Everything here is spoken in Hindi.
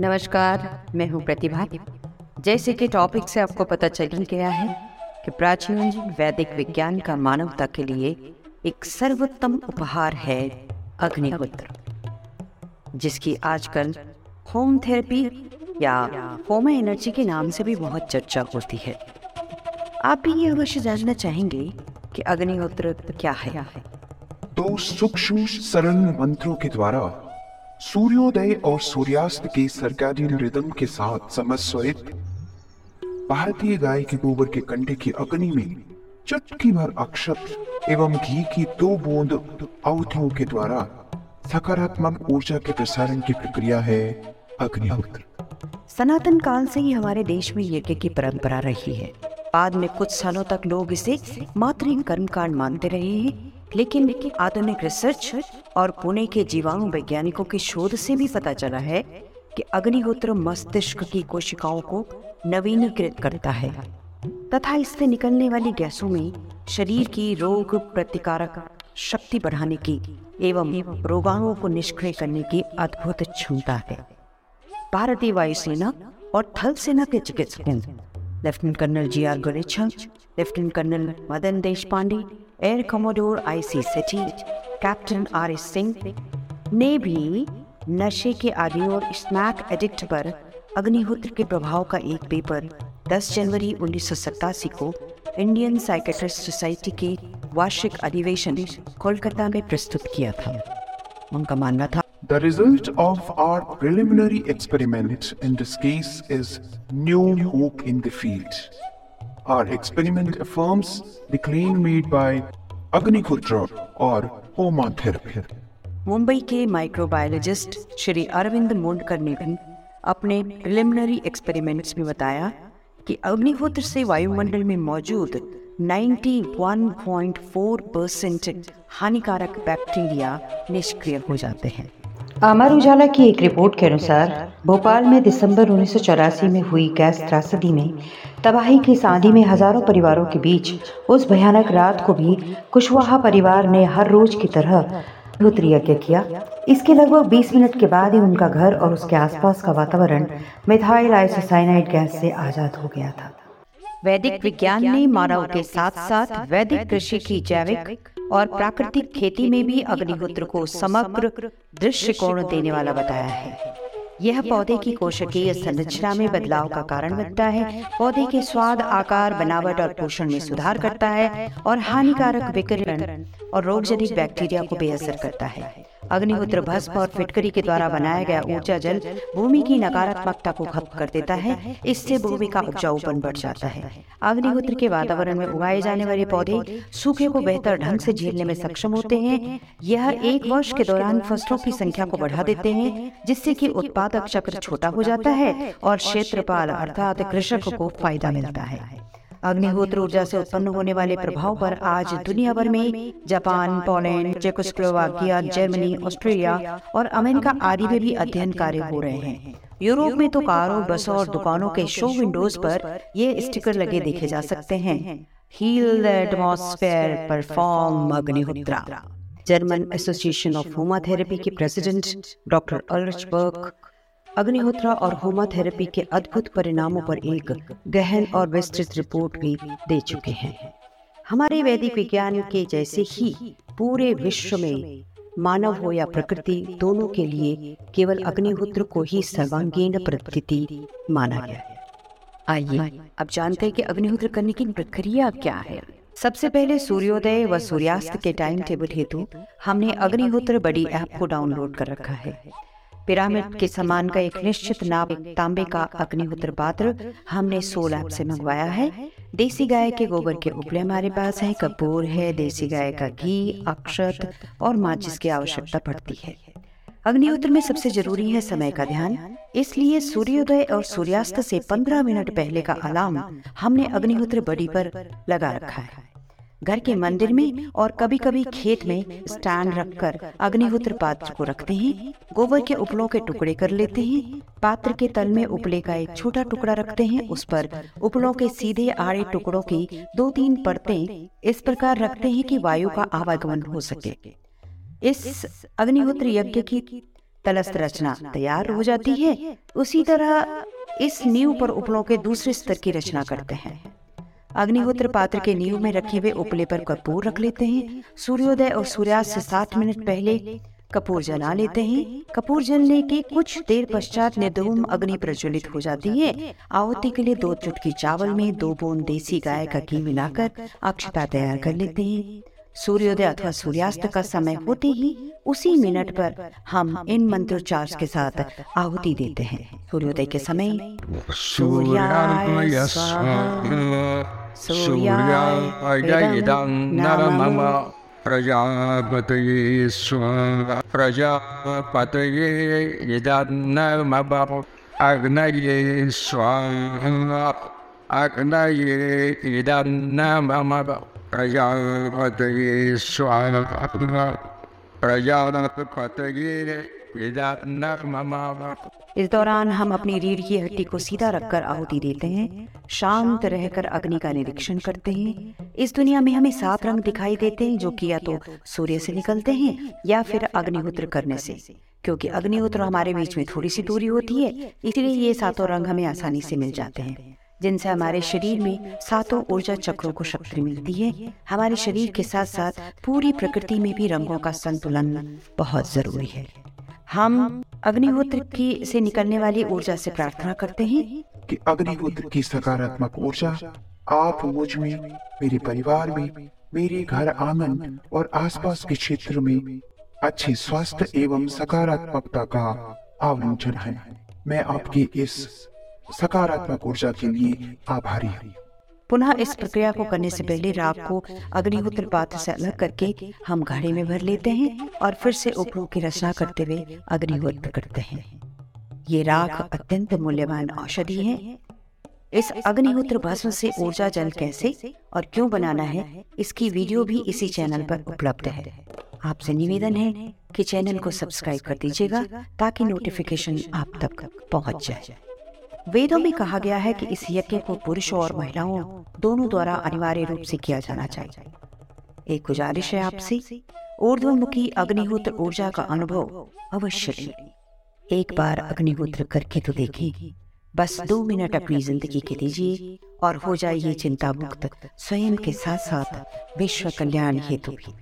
नमस्कार, मैं हूँ प्रतिभा। जैसे कि टॉपिक से आपको पता चल ही गया है कि प्राचीन वैदिक विज्ञान का मानवता के लिए एक सर्वोत्तम उपहार है अग्निहोत्र, जिसकी आजकल होम थेरेपी या होम एनर्जी के नाम से भी बहुत चर्चा होती है। आप भी ये अवश्य जानना चाहेंगे कि अग्निहोत्र क्या है। दो सूक्ष्म सरल मंत्रों के द्वारा सूर्योदय और सूर्यास्त के सरकारी रिदम के साथ समस्वरित भारतीय गाय के गोबर के कंडे की अग्नि में चुटकी भर अक्षत एवं घी की दो बूंद अवधियों के द्वारा सकारात्मक ऊर्जा के प्रसारण की प्रक्रिया है अग्निहोत्र। सनातन काल से ही हमारे देश में यज्ञ की परंपरा रही है। बाद में कुछ सालों तक लोग इसे मात्र कर्म कांड मानते रहे हैं। लेकिन आधुनिक रिसर्च और पुणे के जीवाणु वैज्ञानिकों की शोध से भी पता चला है कि अग्निहोत्र मस्तिष्क की कोशिकाओं को नवीनीकृत करता है तथा इससे निकलने वाली गैसों में शरीर की रोग प्रतिकारक शक्ति बढ़ाने की एवं रोगाणुओं को निष्क्रिय करने की अद्भुत क्षमता है। भारतीय वायुसेना और थल सेना के चिकित्सकों lieutenant colonel G R Galecha lieutenant colonel Madan Deshpande air commodore I C Sethi captain R S Singh ने भी नशे के आदि और स्नैक एडिक्ट पर अग्निहोत्र के प्रभाव का एक पेपर 10 जनवरी उन्नीस सौ सतासी को इंडियन साइकेट्रिस्ट सोसाइटी के वार्षिक अधिवेशन कोलकाता में प्रस्तुत किया था उनका मानना था, The result of our preliminary experiment in this case is new hope in the. Our experiment affirms the claim made by Agnihotra or Homa therapy. Mumbai के माइक्रोबायोलॉजिस्ट श्री अरविंद मुंडकर ने भी अपने प्रिलिमिनरी एक्सपेरिमेंट्स में बताया कि अग्निहोत्र से वायुमंडल में मौजूद 91.4 परसेंट हानिकारक बैक्टीरिया निष्क्रिय हो जाते हैं अमर उजाला की एक रिपोर्ट के अनुसार, भोपाल में दिसंबर उन्नीस सौ चौरासी में हुई गैस त्रासदी में तबाही की सांधी में हज़ारों परिवारों के बीच उस भयानक रात को भी कुशवाहा परिवार ने हर रोज की तरह यज्ञ किया। इसके लगभग 20 मिनट के बाद ही उनका घर और उसके आसपास का वातावरण मिथाइल आइसोसाइनाइड गैस से आज़ाद हो गया था। वैदिक विज्ञान ने मानव के साथ साथ वैदिक कृषि की जैविक और प्राकृतिक खेती में भी अग्निहोत्र को समग्र दृष्टिकोण देने वाला बताया है। यह पौधे की कोशिकीय संरचना में बदलाव का कारण बनता है। पौधे के स्वाद आकार बनावट और पोषण में सुधार करता है और हानिकारक विकिरण और रोगजनित बैक्टीरिया को बेअसर करता है। अग्निहोत्र भस्म और फिटकरी के द्वारा बनाया गया ऊर्जा जल भूमि की नकारात्मकता को खत्म कर देता है इससे भूमि का उपजाऊपन बढ़ जाता है। अग्निहोत्र के वातावरण में उगाए जाने वाले पौधे सूखे को बेहतर ढंग से झेलने में सक्षम होते हैं। यह एक वर्ष के दौरान फ़सलों की संख्या को बढ़ा देते हैं जिससे कि उत्पादक चक्र छोटा हो जाता है और क्षेत्रपाल अर्थात कृषक को फ़ायदा मिलता है। अग्निहोत्र ऊर्जा से उत्पन्न होने वाले प्रभाव पर आज दुनिया भर में Japan, Poland, Czechoslovakia, Germany, Australia और अमेरिका आदि में भी अध्ययन कार्य हो रहे हैं। यूरोप में तो कारों, बसों और दुकानों के शो विंडोज़ पर ये स्टिकर लगे देखे जा सकते हैं। Heal the atmosphere perform Agnihotra. German association of होमाथेरेपी के president doctor Ulrich Berk Agnihotra और होमाथेरेपी के अद्भुत परिणामों पर एक गहन और विस्तृत रिपोर्ट भी दे चुके हैं। हमारे वैदिक विज्ञान के जैसे ही पूरे विश्व में मानव हो या प्रकृति दोनों के लिए केवल अग्निहोत्र को ही सर्वांगीण प्रकृति माना गया है। आइए, अब जानते हैं कि अग्निहोत्र करने की प्रक्रिया क्या है। सबसे पहले सूर्योदय व सूर्यास्त के टाइम टेबल हेतु हमने अग्निहोत्र बड़ी ऐप को डाउनलोड कर रखा है। पिरामिड के समान का एक निश्चित नाप तांबे का अग्निहोत्र पात्र हमने सोल ऐप से मंगवाया है। देसी गाय के गोबर के उपले हमारे पास है कपूर है देसी गाय का घी अक्षत और माचिस की आवश्यकता पड़ती है। अग्निहोत्र में सबसे ज़रूरी है समय का ध्यान। इसलिए सूर्योदय और सूर्यास्त से 15 मिनट पहले का अलार्म हमने अग्निहोत्र बड़ी पर लगा रखा है। घर के मंदिर में और कभी कभी खेत में स्टैंड रखकर अग्निहोत्र पात्र को रखते हैं गोबर के उपलों के टुकड़े कर लेते हैं पात्र के तल में उपले का एक छोटा टुकड़ा रखते हैं उस पर उपलों के सीधे आड़े टुकड़ों की दो तीन परतें इस प्रकार रखते हैं कि वायु का आवागमन हो सके। इस अग्निहोत्र यज्ञ की तलस्त रचना तैयार हो जाती है। उसी तरह इस नींव पर उपलों के दूसरे स्तर की रचना करते हैं अग्निहोत्र पात्र के नींव में रखे हुए उपले पर कपूर रख लेते हैं। सूर्योदय और सूर्यास्त से सात मिनट पहले कपूर जला लेते हैं। कपूर जलने के कुछ देर पश्चात निर्धूम अग्नि प्रज्वलित हो जाती है। आहुति के लिए दो चुटकी चावल में दो बूंद देसी गाय का घी मिलाकर अक्षता तैयार कर लेते हैं। सूर्योदय अथवा सूर्यास्त का समय होते ही उसी मिनट पर हम इन मंत्रोच्चार के साथ आहुति देते हैं। सूर्योदय के समय सूर्याय सूर्याय नमः प्रजापतये स्व प्रजापतये इदन्नमव अग्नये स्वाहा अग्नये इदन्नमव प्रजापतये स्वाहा प्रजापतये इस दौरान हम अपनी रीढ़ की हड्डी को सीधा रखकर आहुति देते हैं, शांत रहकर अग्नि का निरीक्षण करते हैं। इस दुनिया में हमें सात रंग दिखाई देते हैं, जो कि या तो सूर्य से निकलते हैं या फिर अग्निहोत्र करने से, क्योंकि अग्निहोत्र हमारे बीच में थोड़ी सी दूरी होती है, इसलिए ये सातों रंग हमें आसानी से मिल जाते हैं, जिनसे हमारे शरीर में सातों ऊर्जा चक्रों को शक्ति मिलती है। हमारे शरीर के साथ साथ पूरी प्रकृति में भी रंगों का संतुलन बहुत ज़रूरी है। हम अग्निहोत्र की से निकलने वाली ऊर्जा से प्रार्थना करते हैं। कि अग्निहोत्र की सकारात्मक ऊर्जा आप मुझमें मेरे परिवार में मेरे घर आँगन और आसपास के क्षेत्र में अच्छे स्वास्थ्य एवं सकारात्मकता का आवंटन है। मैं आपकी इस सकारात्मक ऊर्जा के लिए आभारी हूँ। पुनः इस प्रक्रिया को करने से पहले राख को अग्निहोत्र पात्र से अलग करके हम घड़े में भर लेते हैं और फिर से उपरों की रचना करते हुए अग्निहोत्र करते हैं। ये राख अत्यंत मूल्यवान औषधि है। इस अग्निहोत्र भस्म से ऊर्जा जल कैसे और क्यों बनाना है इसकी वीडियो भी इसी चैनल पर उपलब्ध है। आपसे निवेदन है कि चैनल को सब्सक्राइब कर दीजिएगा ताकि नोटिफिकेशन आप तक पहुँच जाए। वेदों में कहा गया है कि इस यज्ञ को पुरुषों और महिलाओं दोनों द्वारा अनिवार्य रूप से किया जाना चाहिए। एक गुजारिश है आपसे, ऊर्ध्वमुखी अग्निहोत्र ऊर्जा का अनुभव अवश्य लें। एक बार अग्निहोत्र करके तो देखें। बस दो मिनट अपनी ज़िंदगी के दीजिए और हो जाइए चिंता मुक्त स्वयं के साथ साथ विश्व कल्याण हेतु भी।